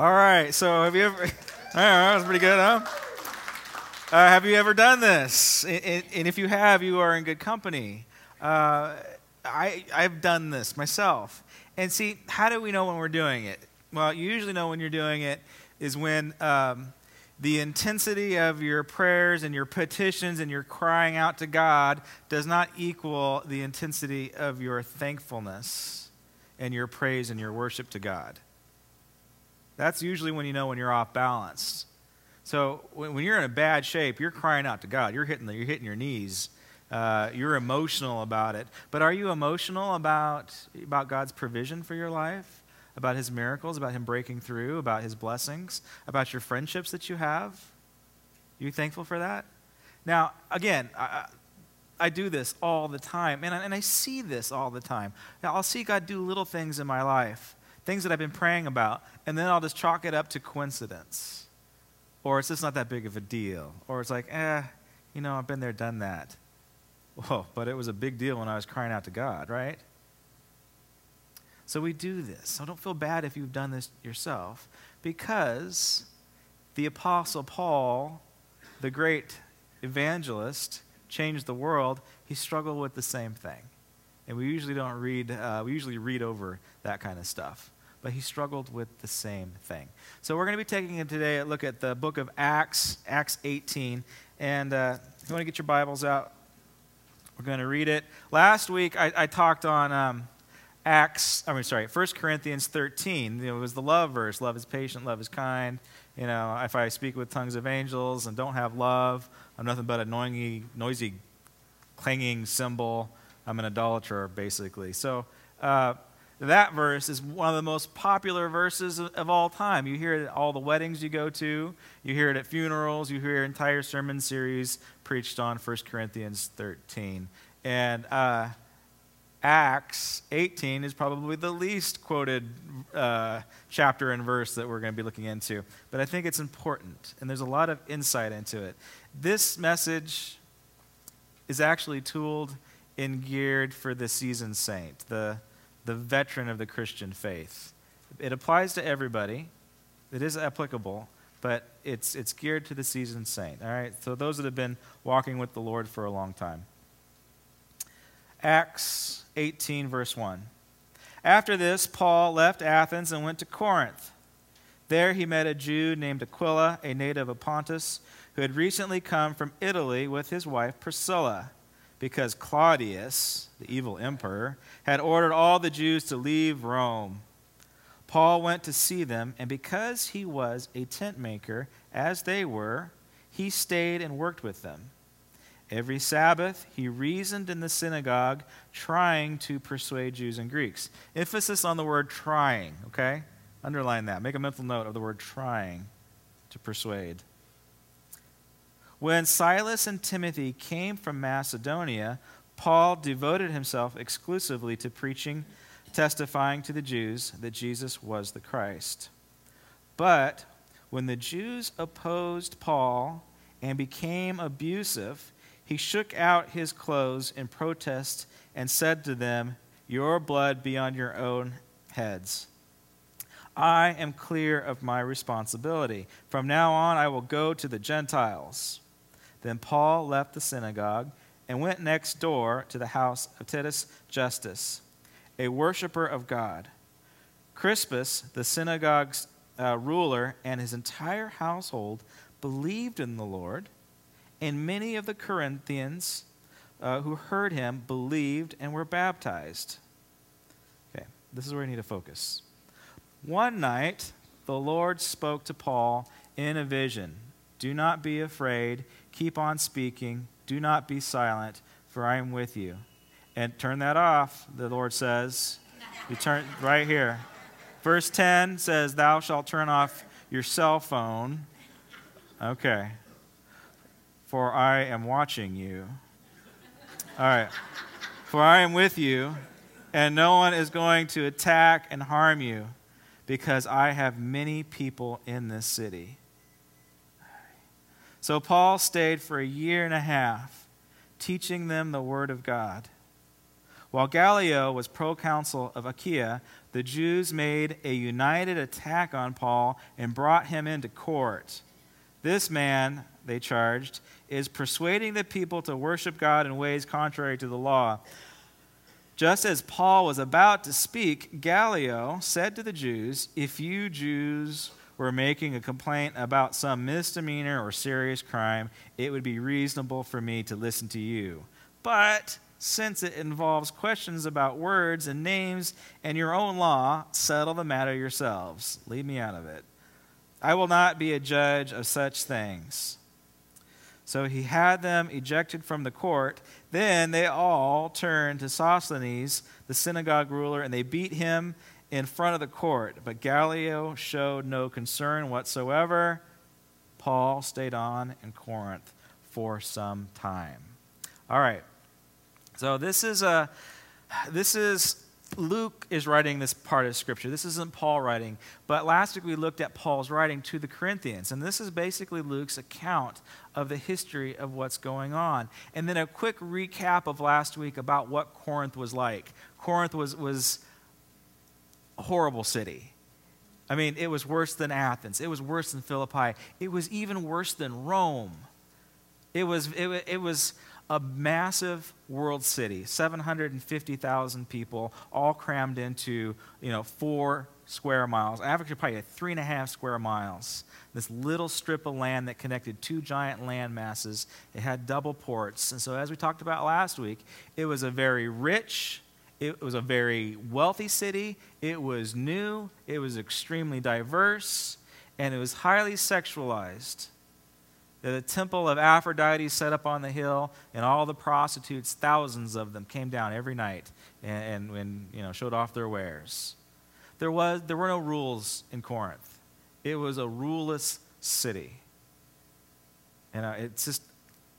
All right. So have you ever? All right, that was pretty good, huh? Uh, have you ever done this? And, and, if you have, you are in good company. Uh, I I've done this myself. And see, how do we know when we're doing it? Well, you usually know when you're doing it is when um, the intensity of your prayers and your petitions and your crying out to God does not equal the intensity of your thankfulness and your praise and your worship to God. That's usually when you know when you're off balance. So when, you're in a bad shape, you're crying out to God. You're hitting, the, you're hitting your knees. Uh, you're emotional about it. But are you emotional about, about God's provision for your life? About his miracles, about him breaking through, about his blessings, about your friendships that you have? You thankful for that? Now, again, I, I do this all the time, and I, and I see this all the time. Now, I'll see God do little things in my life things that I've been praying about, and then I'll just chalk it up to coincidence. Or it's just not that big of a deal. Or it's like, eh, you know, I've been there, done that. Whoa, but it was a big deal when I was crying out to God, right? So we do this. So don't feel bad if you've done this yourself, because the Apostle Paul, the great evangelist, changed the world. He struggled with the same thing. And we usually don't read, uh, we usually read over that kind of stuff. But he struggled with the same thing. So we're going to be taking today a look at the book of Acts, Acts 18. And uh, if you want to get your Bibles out, we're going to read it. Last week I, I talked on um, Acts, I mean, sorry, 1 Corinthians 13. it was the love verse. Love is patient, love is kind. You know, if I speak with tongues of angels and don't have love, I'm nothing but a noisy, noisy clanging cymbal. I'm an idolater, basically. So uh, that verse is one of the most popular verses of, of, all time. You hear it at all the weddings you go to, you hear it at funerals, you hear entire sermon series preached on 1 Corinthians 13. And uh, Acts 18 is probably the least quoted uh, chapter and verse that we're going to be looking into. But I think it's important, and there's a lot of insight into it. This message is actually tooled and geared for the seasoned saint, the, the veteran of the Christian faith. It applies to everybody, it is applicable, but it's, it's geared to the seasoned saint. All right? So those that have been walking with the Lord for a long time. Acts 18, verse 1. After this, Paul left Athens and went to Corinth. There he met a Jew named Aquila, a native of Pontus, who had recently come from Italy with his wife Priscilla because Claudius, the evil emperor, had ordered all the Jews to leave Rome. Paul went to see them, and because he was a tent maker, as they were, he stayed and worked with them. Every Sabbath, he reasoned in the synagogue, trying to persuade Jews and Greeks. Emphasis on the word trying, okay? Underline that. Make a mental note of the word trying to persuade. When Silas and Timothy came from Macedonia, Paul devoted himself exclusively to preaching, testifying to the Jews that Jesus was the Christ. But when the Jews opposed Paul and became abusive, he shook out his clothes in protest and said to them, Your blood be on your own heads. I am clear of my responsibility. From now on, I will go to the Gentiles. Then Paul left the synagogue and went next door to the house of Titus Justus, a worshiper of God. Crispus, the synagogue's uh, ruler, and his entire household believed in the Lord, and many of the Corinthians uh, who heard him believed and were baptized. Okay, this is where you need to focus. One night, the Lord spoke to Paul in a vision Do not be afraid. Keep on speaking. Do not be silent, for I am with you. And turn that off, the Lord says. You turn right here. Verse 10 says, Thou shalt turn off your cell phone. Okay. For I am watching you. All right. For I am with you, and no one is going to attack and harm you, because I have many people in this city. So Paul stayed for a year and a half teaching them the Word of God. While Gallio was proconsul of Achaia, the Jews made a united attack on Paul and brought him into court. This man, they charged, is persuading the people to worship God in ways contrary to the law. Just as Paul was about to speak, Gallio said to the Jews, If you Jews were making a complaint about some misdemeanor or serious crime, it would be reasonable for me to listen to you. But since it involves questions about words and names and your own law, settle the matter yourselves. Leave me out of it. I will not be a judge of such things. So he had them ejected from the court. Then they all turned to Sosthenes, the synagogue ruler, and they beat him in front of the court. But Gallio showed no concern whatsoever. Paul stayed on in Corinth for some time. All right. So this is a this is Luke is writing this part of scripture. This isn't Paul writing, but last week we looked at Paul's writing to the Corinthians, and this is basically Luke's account of the history of what's going on. And then a quick recap of last week about what Corinth was like. Corinth was was horrible city. I mean, it was worse than Athens. It was worse than Philippi. It was even worse than Rome. It was it, it was a massive world city, 750,000 people, all crammed into, you know, four square miles, average probably three and a half square miles. This little strip of land that connected two giant land masses. It had double ports. And so, as we talked about last week, it was a very rich, it was a very wealthy city. It was new, it was extremely diverse, and it was highly sexualized the temple of Aphrodite set up on the hill, and all the prostitutes, thousands of them, came down every night and, and, and you know, showed off their wares. There, was, there were no rules in Corinth. It was a ruleless city. And uh, it's just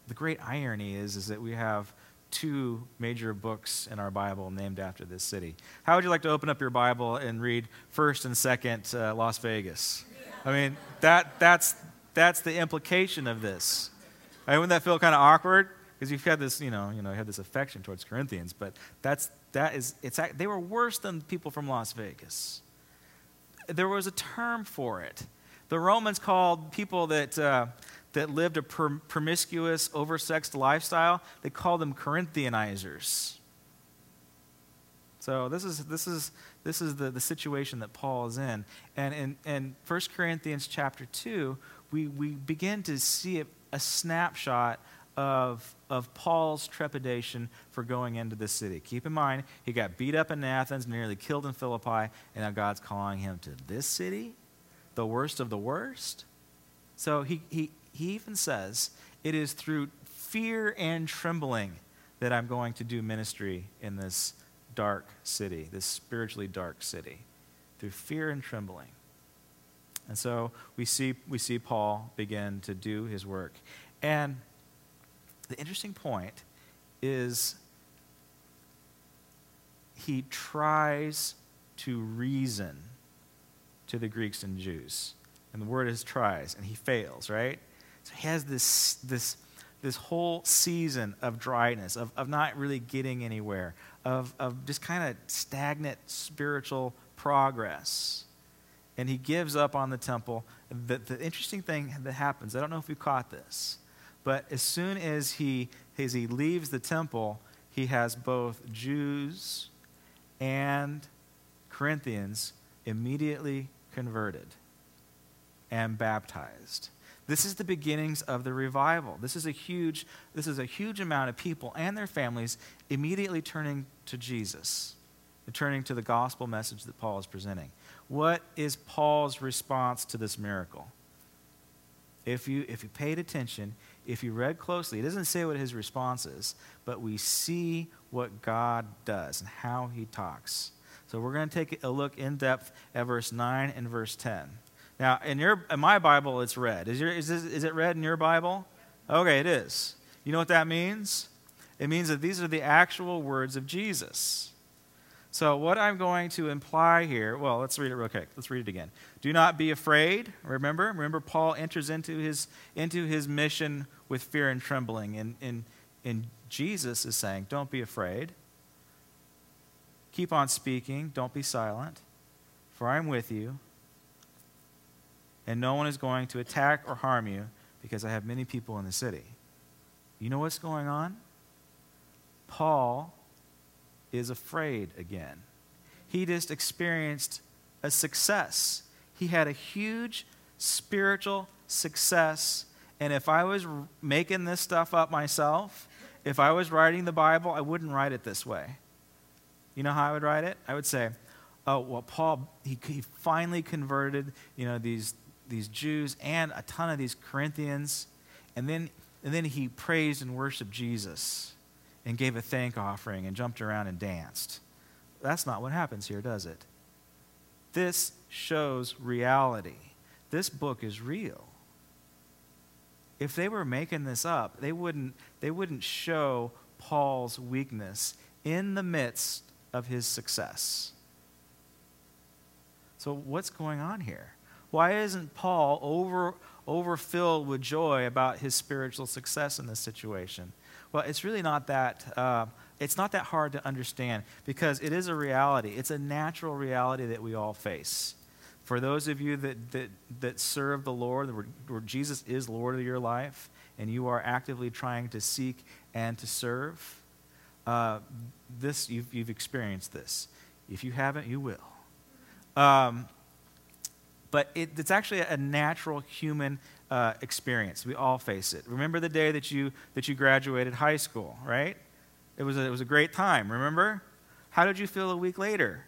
the great irony is, is that we have two major books in our Bible named after this city. How would you like to open up your Bible and read 1st and 2nd uh, Las Vegas? I mean, that, that's, that's the implication of this. I wouldn't that feel kind of awkward? Because you've had this, you know, you know, you had this affection towards Corinthians, but that's that is it's they were worse than people from Las Vegas. There was a term for it. The Romans called people that uh, that lived a promiscuous, oversexed lifestyle. They called them Corinthianizers. So this is this is this is the, the situation that Paul is in. And in, in 1 Corinthians chapter 2, we, we begin to see a, a snapshot of, of Paul's trepidation for going into the city. Keep in mind, he got beat up in Athens, nearly killed in Philippi, and now God's calling him to this city, the worst of the worst. So he, he, he even says, It is through fear and trembling that I'm going to do ministry in this dark city, this spiritually dark city. Through fear and trembling. And so we see, we see Paul begin to do his work. And the interesting point is he tries to reason to the Greeks and Jews. And the word is tries, and he fails, right? So he has this, this, this whole season of dryness, of, of not really getting anywhere, of, of just kind of stagnant spiritual progress and he gives up on the temple. The, the interesting thing that happens, I don't know if you caught this, but as soon as he, as he leaves the temple, he has both Jews and Corinthians immediately converted and baptized. This is the beginnings of the revival. This is a huge, this is a huge amount of people and their families immediately turning to Jesus, turning to the gospel message that Paul is presenting. What is Paul's response to this miracle? If you, if you paid attention, if you read closely, it doesn't say what his response is, but we see what God does and how he talks. So we're going to take a look in depth at verse 9 and verse 10. Now, in, your, in my Bible, it's red. Is, your, is, this, is it red in your Bible? Okay, it is. You know what that means? It means that these are the actual words of Jesus. So, what I'm going to imply here, well, let's read it real quick. Let's read it again. Do not be afraid. Remember, remember, Paul enters into his, into his mission with fear and trembling. And, and, and Jesus is saying, don't be afraid. Keep on speaking, don't be silent, for I am with you, and no one is going to attack or harm you because I have many people in the city. You know what's going on? Paul is afraid again. He just experienced a success. He had a huge spiritual success. And if I was making this stuff up myself, if I was writing the Bible, I wouldn't write it this way. You know how I would write it? I would say, oh, well, Paul, he, he finally converted, you know, these, these Jews and a ton of these Corinthians. And then, and then he praised and worshiped Jesus and gave a thank offering and jumped around and danced. That's not what happens here, does it? This shows reality. This book is real. If they were making this up, they wouldn't, they wouldn't show Paul's weakness in the midst of his success. So, what's going on here? Why isn't Paul over, overfilled with joy about his spiritual success in this situation? Well, it's really not that. Uh, it's not that hard to understand because it is a reality. It's a natural reality that we all face. For those of you that, that, that serve the Lord, where, Jesus is Lord of your life, and you are actively trying to seek and to serve, uh, this you've, you've experienced this. If you haven't, you will. Um, but it, it's actually a natural human uh, experience. We all face it. Remember the day that you that you graduated high school, right? It was a, it was a great time. Remember? How did you feel a week later?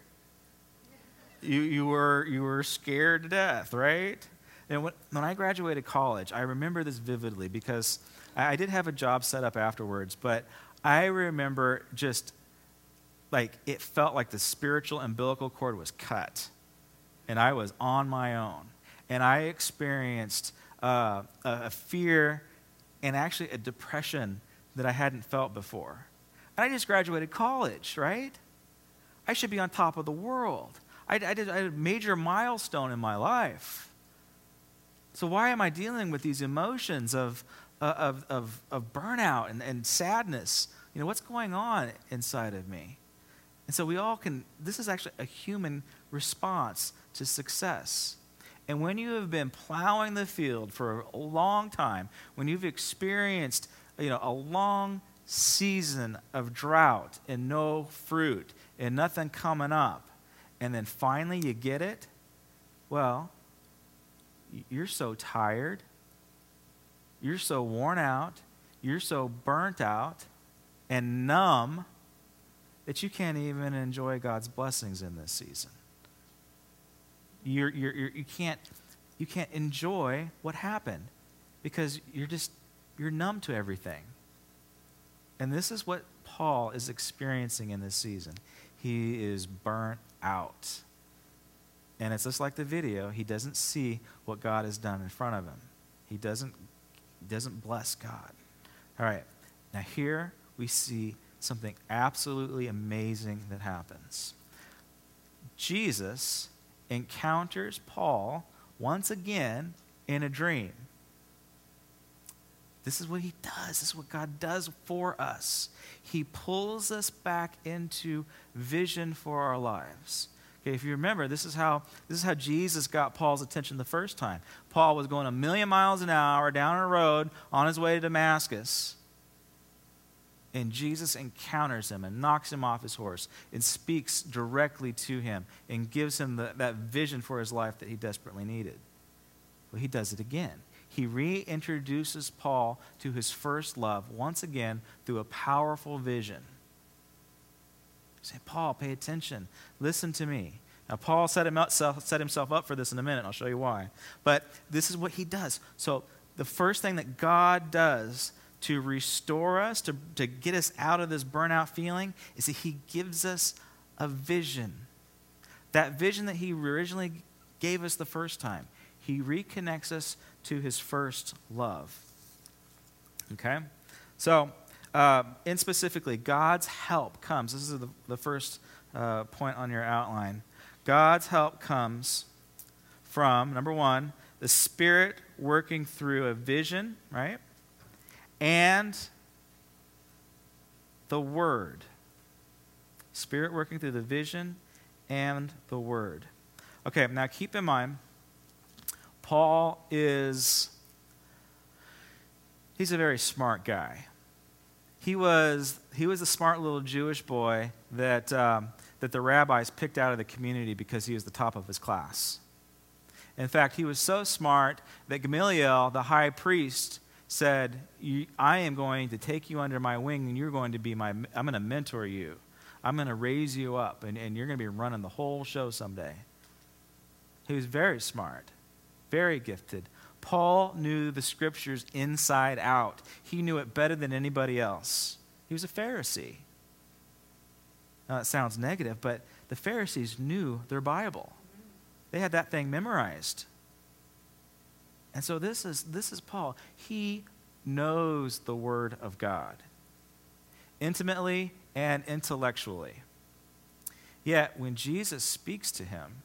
You you were you were scared to death, right? And when, when I graduated college, I remember this vividly because I, I did have a job set up afterwards, but I remember just like it felt like the spiritual umbilical cord was cut and I was on my own. And I experienced uh, a fear and actually a depression that I hadn't felt before. And I just graduated college, right? I should be on top of the world. I, I, did, I a major milestone in my life. So, why am I dealing with these emotions of, uh, of, of, of burnout and, and sadness? You know, what's going on inside of me? And so, we all can, this is actually a human response to success. And when you have been plowing the field for a long time, when you've experienced you know, a long season of drought and no fruit and nothing coming up, and then finally you get it, well, you're so tired, you're so worn out, you're so burnt out and numb that you can't even enjoy God's blessings in this season you're, you're, you're, you, can't, you can't enjoy what happened because you're just you're numb to everything. And this is what Paul is experiencing in this season. He is burnt out. And it's just like the video, he doesn't see what God has done in front of him. He doesn't, doesn't bless God. All right, now here we see something absolutely amazing that happens. Jesus encounters Paul once again in a dream. This is what he does. This is what God does for us. He pulls us back into vision for our lives. Okay, if you remember, this is how this is how Jesus got Paul's attention the first time. Paul was going a million miles an hour down a road on his way to Damascus. And Jesus encounters him and knocks him off his horse and speaks directly to him and gives him the, that vision for his life that he desperately needed. Well, he does it again. He reintroduces Paul to his first love once again through a powerful vision. Say, Paul, pay attention. Listen to me. Now, Paul set set himself up for this in a minute. I'll show you why. But this is what he does. So, the first thing that God does to restore us, to, to get us out of this burnout feeling, is that He gives us a vision. That vision that He originally gave us the first time. He reconnects us to His first love. Okay? So, uh, in specifically, God's help comes. This is the, the first uh, point on your outline. God's help comes from, number one, the Spirit working through a vision, right? And the Word. Spirit working through the vision and the word. Okay, now keep in mind, Paul is. He's a very smart guy. He was, he was a smart little Jewish boy that, um, that the rabbis picked out of the community because he was the top of his class. In fact, he was so smart that Gamaliel, the high priest, said, I am going to take you under my wing and you're going to be my, I'm going to mentor you. I'm going to raise you up and, and you're going to be running the whole show someday. He was very smart, very gifted. Paul knew the scriptures inside out. He knew it better than anybody else. He was a Pharisee. Now, that sounds negative, but the Pharisees knew their Bible. They had that thing memorized. And so this is, this is Paul. He knows the Word of God intimately and intellectually. Yet, when Jesus speaks to him,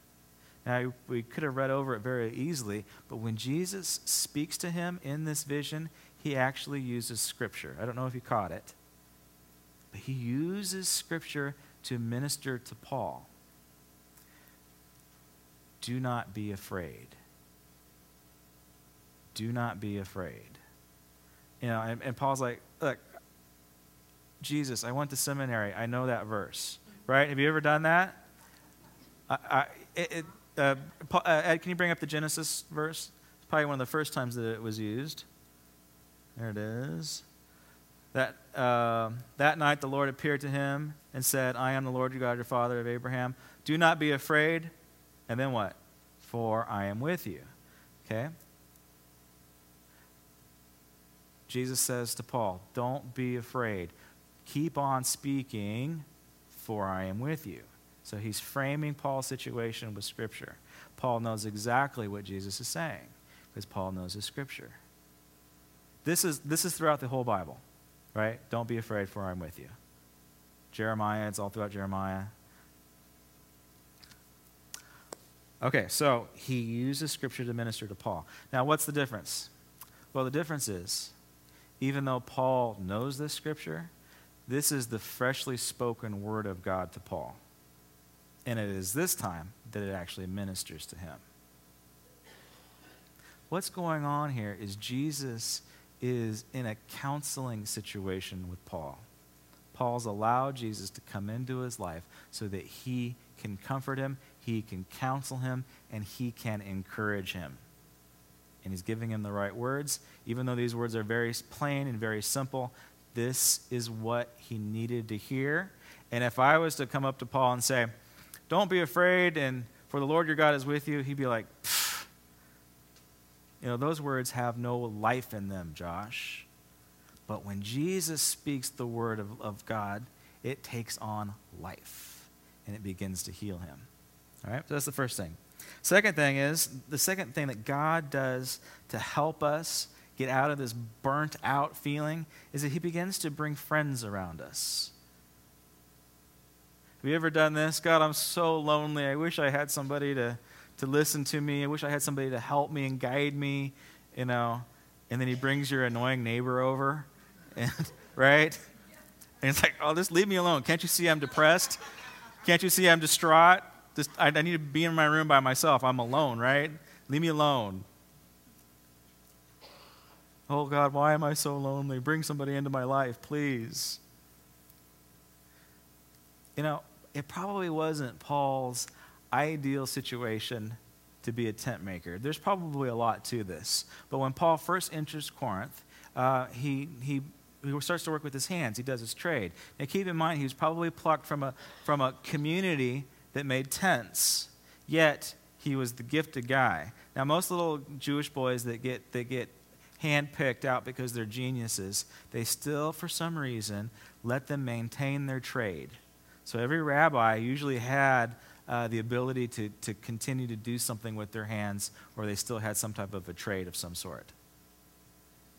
now, we could have read over it very easily, but when Jesus speaks to him in this vision, he actually uses Scripture. I don't know if you caught it, but he uses Scripture to minister to Paul. Do not be afraid. Do not be afraid. You know, and, and Paul's like, look, Jesus, I went to seminary. I know that verse, right? Have you ever done that? I, I, it, uh, uh, Ed, can you bring up the Genesis verse? It's probably one of the first times that it was used. There it is. That, uh, that night the Lord appeared to him and said, I am the Lord your God, your father of Abraham. Do not be afraid. And then what? For I am with you. Okay? Jesus says to Paul, Don't be afraid. Keep on speaking, for I am with you. So he's framing Paul's situation with Scripture. Paul knows exactly what Jesus is saying because Paul knows his Scripture. This is, this is throughout the whole Bible, right? Don't be afraid, for I'm with you. Jeremiah, it's all throughout Jeremiah. Okay, so he uses Scripture to minister to Paul. Now, what's the difference? Well, the difference is, even though Paul knows this Scripture, this is the freshly spoken word of God to Paul. And it is this time that it actually ministers to him. What's going on here is Jesus is in a counseling situation with Paul. Paul's allowed Jesus to come into his life so that he can comfort him, he can counsel him, and he can encourage him. And he's giving him the right words. Even though these words are very plain and very simple, this is what he needed to hear. And if I was to come up to Paul and say, don't be afraid, and for the Lord your God is with you, he'd be like, you know, those words have no life in them, Josh. But when Jesus speaks the word of, of God, it takes on life and it begins to heal him. All right, so that's the first thing. Second thing is the second thing that God does to help us get out of this burnt out feeling is that He begins to bring friends around us. Have you ever done this? God, I'm so lonely. I wish I had somebody to, to listen to me. I wish I had somebody to help me and guide me, you know. And then he brings your annoying neighbor over, and, right? And it's like, oh, just leave me alone. Can't you see I'm depressed? Can't you see I'm distraught? Just, I, I need to be in my room by myself. I'm alone, right? Leave me alone. Oh, God, why am I so lonely? Bring somebody into my life, please. You know, it probably wasn't Paul's ideal situation to be a tent maker. There's probably a lot to this. But when Paul first enters Corinth, uh, he, he, he starts to work with his hands. He does his trade. Now, keep in mind, he was probably plucked from a, from a community that made tents, yet he was the gifted guy. Now, most little Jewish boys that get, that get handpicked out because they're geniuses, they still, for some reason, let them maintain their trade. So every rabbi usually had uh, the ability to, to continue to do something with their hands, or they still had some type of a trade of some sort.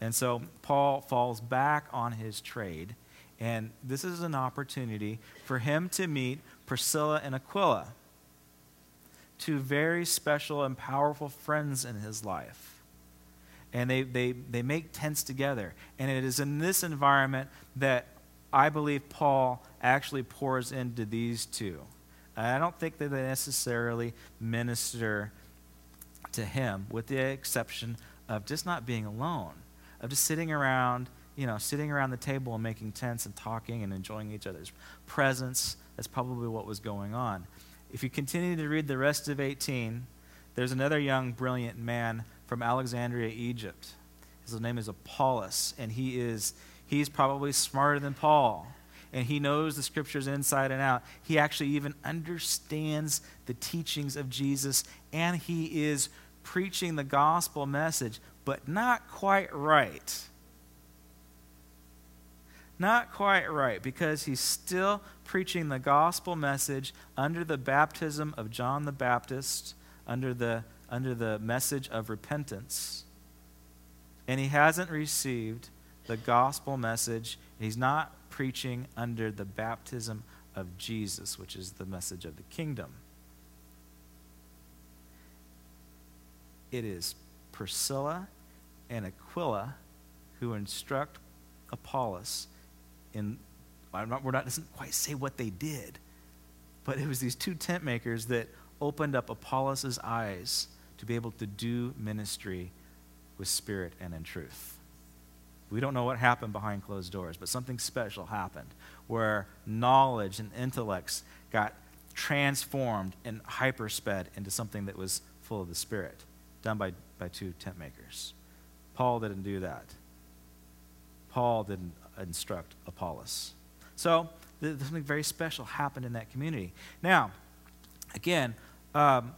And so Paul falls back on his trade, and this is an opportunity for him to meet Priscilla and Aquila, two very special and powerful friends in his life. And they, they, they make tents together. And it is in this environment that I believe Paul actually pours into these two. I don't think that they necessarily minister to him, with the exception of just not being alone, of just sitting around, you know, sitting around the table and making tents and talking and enjoying each other's presence. That's probably what was going on. If you continue to read the rest of 18, there's another young, brilliant man from Alexandria, Egypt. His name is Apollos, and he is he's probably smarter than Paul. And he knows the scriptures inside and out. He actually even understands the teachings of Jesus, and he is preaching the gospel message, but not quite right. Not quite right, because he's still preaching the gospel message under the baptism of John the Baptist, under the, under the message of repentance. And he hasn't received the gospel message. He's not preaching under the baptism of Jesus, which is the message of the kingdom. It is Priscilla and Aquila who instruct Apollos in I'm not, we're not doesn't quite say what they did, but it was these two tent makers that opened up Apollos' eyes to be able to do ministry with spirit and in truth. We don't know what happened behind closed doors, but something special happened where knowledge and intellects got transformed and hypersped into something that was full of the Spirit, done by, by two tent makers. Paul didn't do that. Paul didn't instruct Apollos. So, something very special happened in that community. Now, again, um,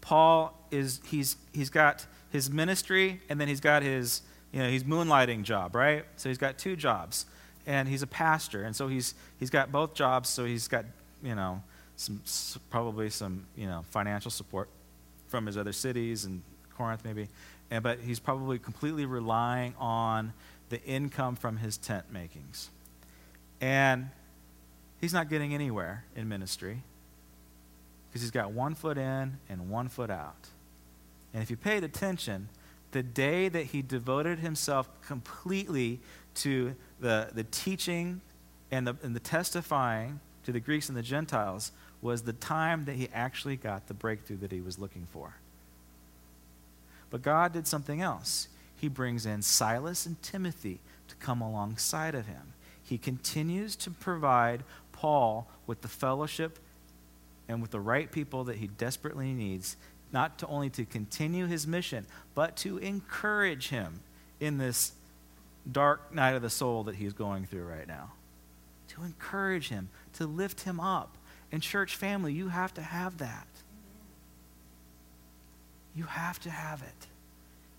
Paul is, he's, he's got his ministry and then he's got his, you know, he's moonlighting job, right? So he's got two jobs. And he's a pastor. And so he's, he's got both jobs. So he's got, you know, some, probably some, you know, financial support from his other cities and Corinth maybe. And, but he's probably completely relying on the income from his tent makings. And he's not getting anywhere in ministry because he's got one foot in and one foot out. And if you paid attention, the day that he devoted himself completely to the, the teaching and the, and the testifying to the Greeks and the Gentiles was the time that he actually got the breakthrough that he was looking for. But God did something else. He brings in Silas and Timothy to come alongside of him. He continues to provide Paul with the fellowship and with the right people that he desperately needs not to only to continue his mission, but to encourage him in this dark night of the soul that he's going through right now. To encourage him, to lift him up. And, church family, you have to have that. You have to have it.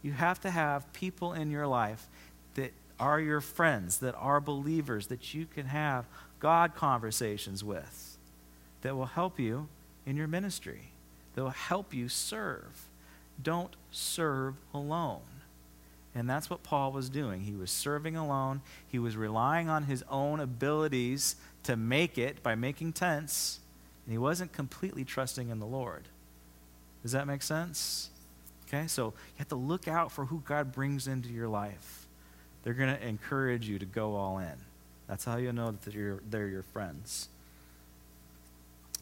You have to have people in your life that are your friends, that are believers, that you can have God conversations with, that will help you in your ministry that will help you serve. Don't serve alone. And that's what Paul was doing. He was serving alone. He was relying on his own abilities to make it by making tents. And he wasn't completely trusting in the Lord. Does that make sense? Okay, so you have to look out for who God brings into your life. They're going to encourage you to go all in. That's how you know that they're, they're your friends.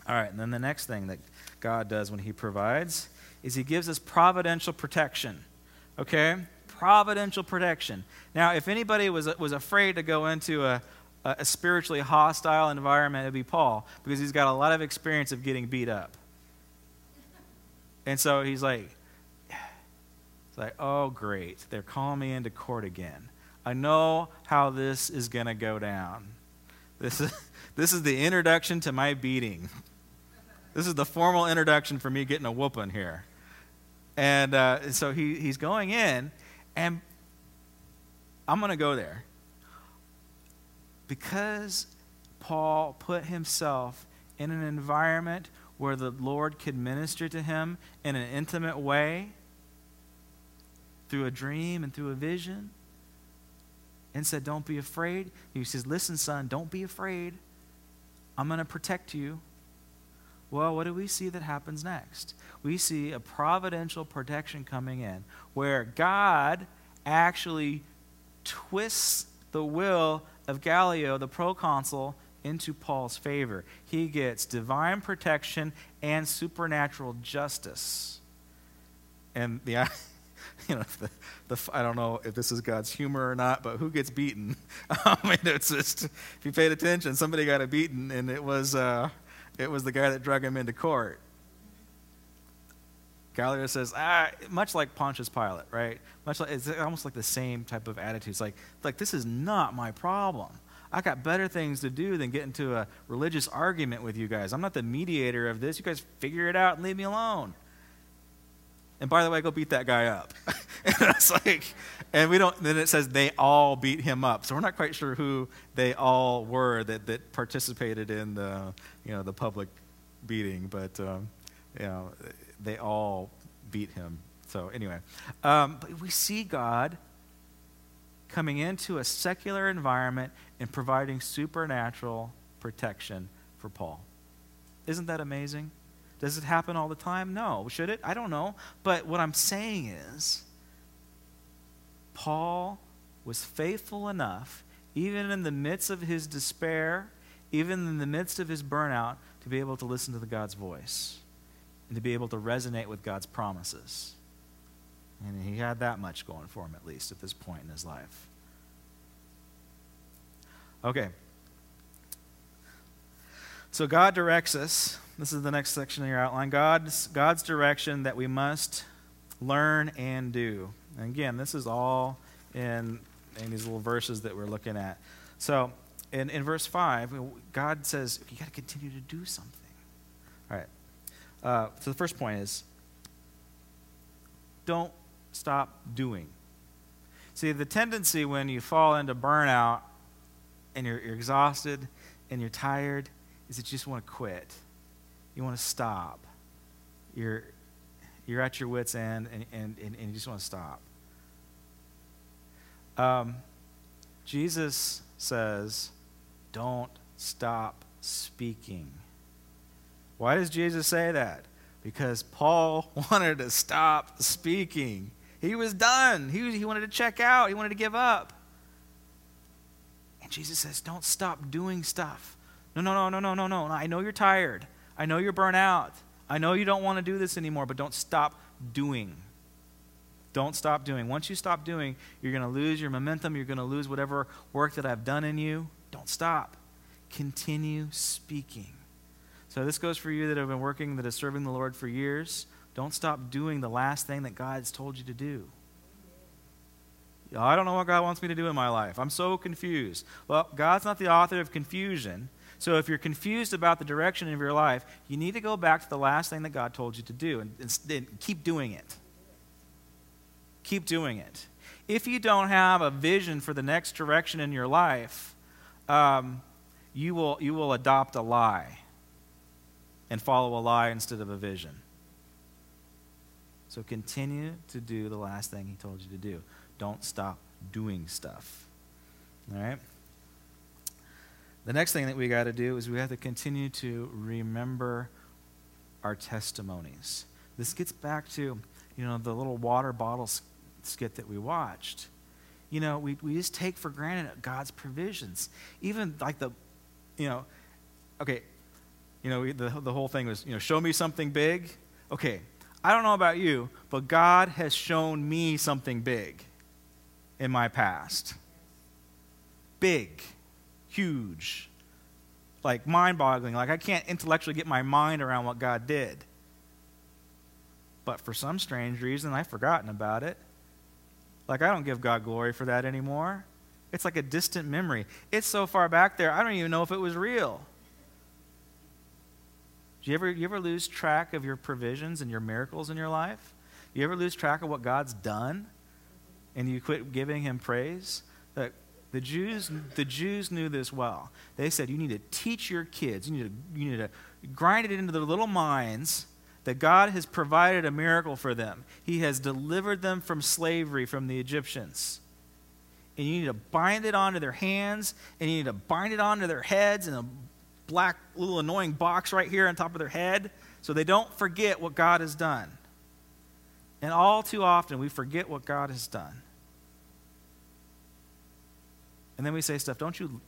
All right, and then the next thing that God does when He provides is He gives us providential protection. Okay? Providential protection. Now, if anybody was, was afraid to go into a, a spiritually hostile environment, it'd be Paul, because he's got a lot of experience of getting beat up. And so he's like, like, oh, great. They're calling me into court again. I know how this is going to go down. This is, this is the introduction to my beating. This is the formal introduction for me getting a whooping here. And uh, so he, he's going in, and I'm going to go there. Because Paul put himself in an environment where the Lord could minister to him in an intimate way through a dream and through a vision and said, Don't be afraid. He says, Listen, son, don't be afraid. I'm going to protect you. Well, what do we see that happens next? We see a providential protection coming in where God actually twists the will of Gallio, the proconsul, into Paul's favor. He gets divine protection and supernatural justice. And the, you know, the, the, I don't know if this is God's humor or not, but who gets beaten? I mean, it's just if you paid attention, somebody got beaten, and it was uh, it was the guy that drug him into court. Gallio says, ah, much like Pontius Pilate, right? Much like it's almost like the same type of attitude. It's like, like this is not my problem. I got better things to do than get into a religious argument with you guys. I'm not the mediator of this. You guys figure it out and leave me alone. And by the way, go beat that guy up. and it's like, and we don't. Then it says they all beat him up. So we're not quite sure who they all were that that participated in the you know the public beating, but um, you know they all beat him. So anyway, um, but we see God coming into a secular environment and providing supernatural protection for Paul. Isn't that amazing? Does it happen all the time? No. Should it? I don't know. But what I'm saying is, Paul was faithful enough, even in the midst of his despair, even in the midst of his burnout, to be able to listen to the God's voice and to be able to resonate with God's promises. And he had that much going for him, at least at this point in his life. Okay. So God directs us this is the next section of your outline. God's, God's direction that we must learn and do. And again, this is all in, in these little verses that we're looking at. So, in, in verse 5, God says, you got to continue to do something. All right. Uh, so, the first point is don't stop doing. See, the tendency when you fall into burnout and you're, you're exhausted and you're tired is that you just want to quit you want to stop. You're, you're at your wits' end and, and, and, and you just want to stop. Um, Jesus says, don't stop speaking. Why does Jesus say that? Because Paul wanted to stop speaking. He was done. He, he wanted to check out. He wanted to give up. And Jesus says, don't stop doing stuff. No, no, no, no, no, no, no. I know you're tired. I know you're burnt out. I know you don't want to do this anymore, but don't stop doing. Don't stop doing. Once you stop doing, you're going to lose your momentum. You're going to lose whatever work that I've done in you. Don't stop. Continue speaking. So, this goes for you that have been working, that is serving the Lord for years. Don't stop doing the last thing that God's told you to do. I don't know what God wants me to do in my life. I'm so confused. Well, God's not the author of confusion. So if you're confused about the direction of your life, you need to go back to the last thing that God told you to do and, and, and keep doing it. Keep doing it. If you don't have a vision for the next direction in your life, um, you, will, you will adopt a lie and follow a lie instead of a vision. So continue to do the last thing he told you to do. Don't stop doing stuff. All right? The next thing that we got to do is we have to continue to remember our testimonies. This gets back to, you know, the little water bottle skit that we watched. You know, we, we just take for granted God's provisions. Even like the, you know, okay, you know, the, the whole thing was, you know, show me something big. Okay, I don't know about you, but God has shown me something big in my past. Big huge, like mind boggling. Like I can't intellectually get my mind around what God did. But for some strange reason, I've forgotten about it. Like I don't give God glory for that anymore. It's like a distant memory. It's so far back there, I don't even know if it was real. Do you ever, you ever lose track of your provisions and your miracles in your life? You ever lose track of what God's done and you quit giving Him praise? That the Jews, the Jews knew this well. They said, You need to teach your kids, you need to, you need to grind it into their little minds that God has provided a miracle for them. He has delivered them from slavery from the Egyptians. And you need to bind it onto their hands, and you need to bind it onto their heads in a black little annoying box right here on top of their head so they don't forget what God has done. And all too often, we forget what God has done. And then we say stuff, don't you,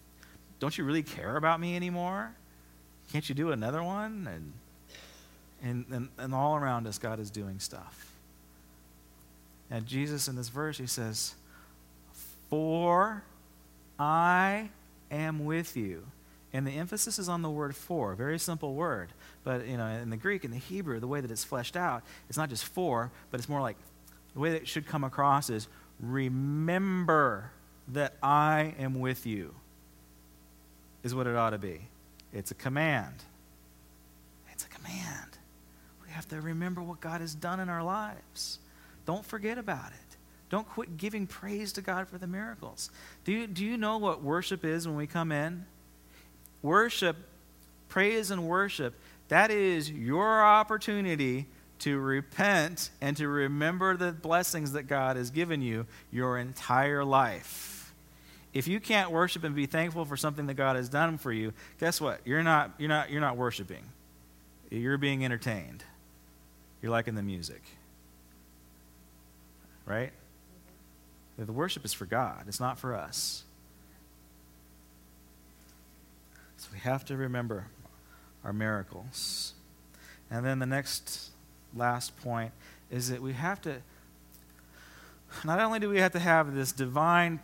don't you really care about me anymore? Can't you do another one? And, and, and, and all around us, God is doing stuff. And Jesus, in this verse, he says, For I am with you. And the emphasis is on the word for, a very simple word. But you know, in the Greek and the Hebrew, the way that it's fleshed out, it's not just for, but it's more like the way that it should come across is remember that I am with you, is what it ought to be. It's a command. It's a command. We have to remember what God has done in our lives. Don't forget about it. Don't quit giving praise to God for the miracles. Do you, do you know what worship is when we come in? Worship, praise and worship, that is your opportunity to repent and to remember the blessings that God has given you your entire life. If you can't worship and be thankful for something that God has done for you, guess what? You're not, you're not, you're not worshiping. You're being entertained. You're liking the music. Right? The worship is for God, it's not for us. So we have to remember our miracles. And then the next last point is that we have to, not only do we have to have this divine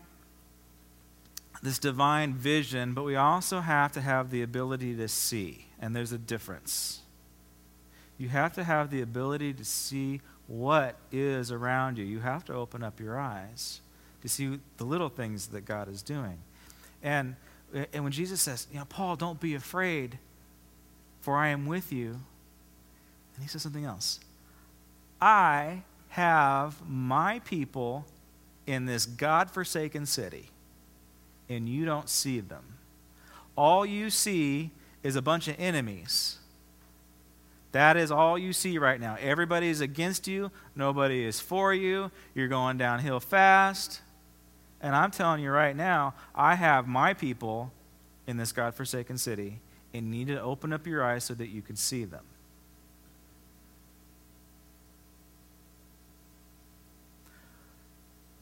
this divine vision, but we also have to have the ability to see. And there's a difference. You have to have the ability to see what is around you. You have to open up your eyes to see the little things that God is doing. And, and when Jesus says, you know, Paul, don't be afraid, for I am with you, and he says something else. I have my people in this God forsaken city, and you don't see them. All you see is a bunch of enemies. That is all you see right now. Everybody is against you, nobody is for you. You're going downhill fast. And I'm telling you right now, I have my people in this God forsaken city and need to open up your eyes so that you can see them.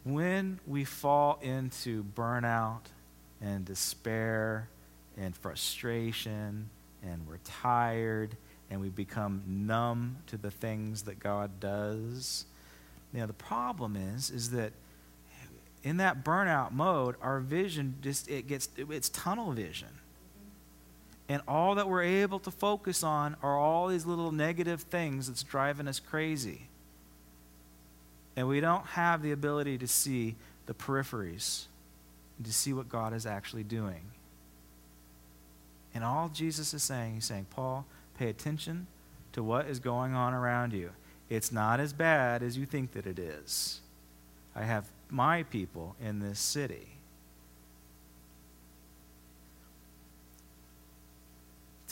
when we fall into burnout and despair and frustration and we're tired and we become numb to the things that God does, Now the problem is is that in that burnout mode, our vision just it gets it's tunnel vision. And all that we're able to focus on are all these little negative things that's driving us crazy and we don't have the ability to see the peripheries and to see what God is actually doing. And all Jesus is saying, he's saying, Paul, pay attention to what is going on around you. It's not as bad as you think that it is. I have my people in this city.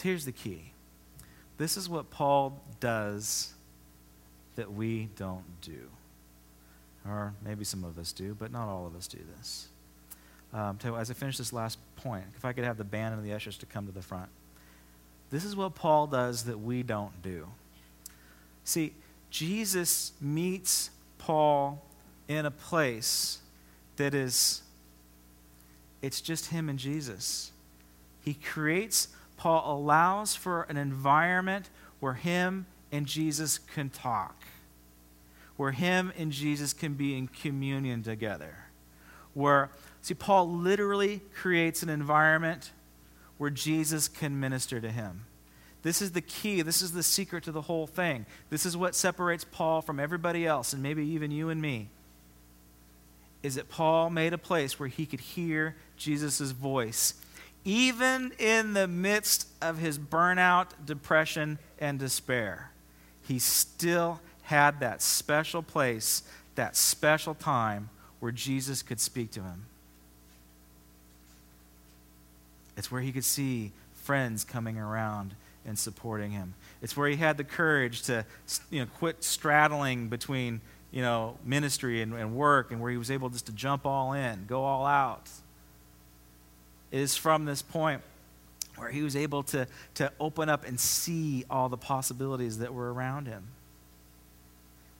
Here's the key. This is what Paul does that we don't do. Or maybe some of us do, but not all of us do this. Um, so as I finish this last point, if I could have the band and the ushers to come to the front. This is what Paul does that we don't do. See, Jesus meets Paul in a place that is, it's just him and Jesus. He creates, Paul allows for an environment where him and Jesus can talk where him and Jesus can be in communion together. Where, see, Paul literally creates an environment where Jesus can minister to him. This is the key. This is the secret to the whole thing. This is what separates Paul from everybody else, and maybe even you and me. Is that Paul made a place where he could hear Jesus' voice, even in the midst of his burnout, depression, and despair. He still had that special place, that special time where Jesus could speak to him. It's where he could see friends coming around and supporting him. It's where he had the courage to you know, quit straddling between you know, ministry and, and work and where he was able just to jump all in, go all out. It is from this point where he was able to, to open up and see all the possibilities that were around him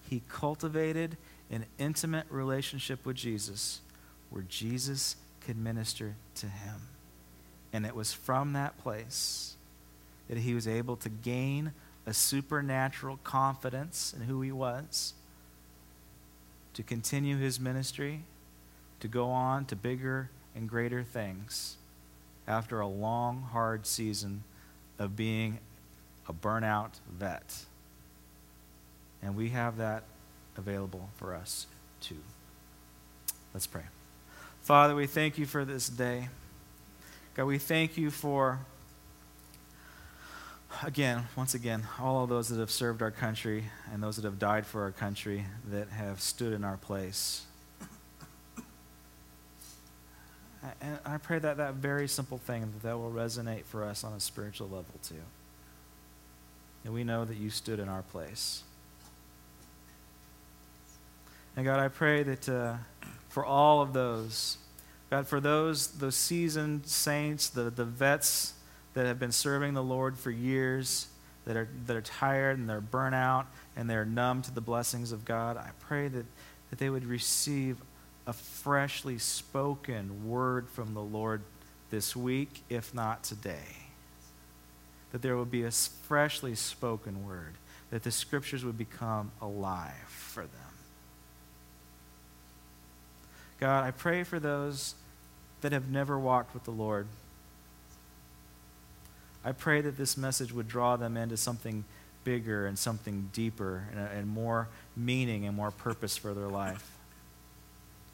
he cultivated an intimate relationship with Jesus where Jesus could minister to him. And it was from that place that he was able to gain a supernatural confidence in who he was, to continue his ministry, to go on to bigger and greater things after a long, hard season of being a burnout vet. And we have that available for us too. Let's pray. Father, we thank you for this day. God, we thank you for, again, once again, all of those that have served our country and those that have died for our country that have stood in our place. And I pray that that very simple thing that, that will resonate for us on a spiritual level too. And we know that you stood in our place. And God, I pray that uh, for all of those, God, for those those seasoned saints, the, the vets that have been serving the Lord for years, that are that are tired and they're burnt out and they're numb to the blessings of God, I pray that, that they would receive a freshly spoken word from the Lord this week, if not today. That there would be a freshly spoken word, that the scriptures would become alive for them. God, I pray for those that have never walked with the Lord. I pray that this message would draw them into something bigger and something deeper and, uh, and more meaning and more purpose for their life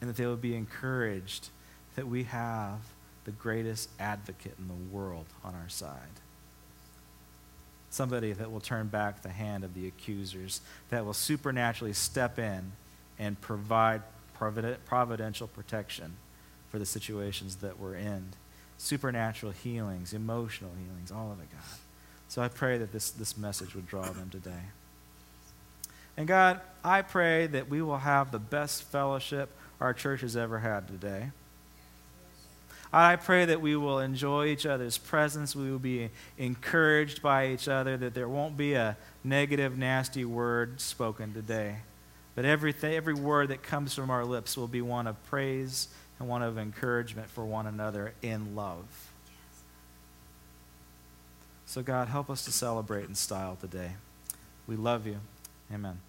and that they would be encouraged that we have the greatest advocate in the world on our side. Somebody that will turn back the hand of the accusers, that will supernaturally step in and provide providential protection for the situations that we're in. Supernatural healings, emotional healings, all of it, God. So I pray that this, this message would draw them today. And God, I pray that we will have the best fellowship our church has ever had today. I pray that we will enjoy each other's presence. We will be encouraged by each other, that there won't be a negative, nasty word spoken today. But everything, every word that comes from our lips will be one of praise and one of encouragement for one another in love. So, God, help us to celebrate in style today. We love you. Amen.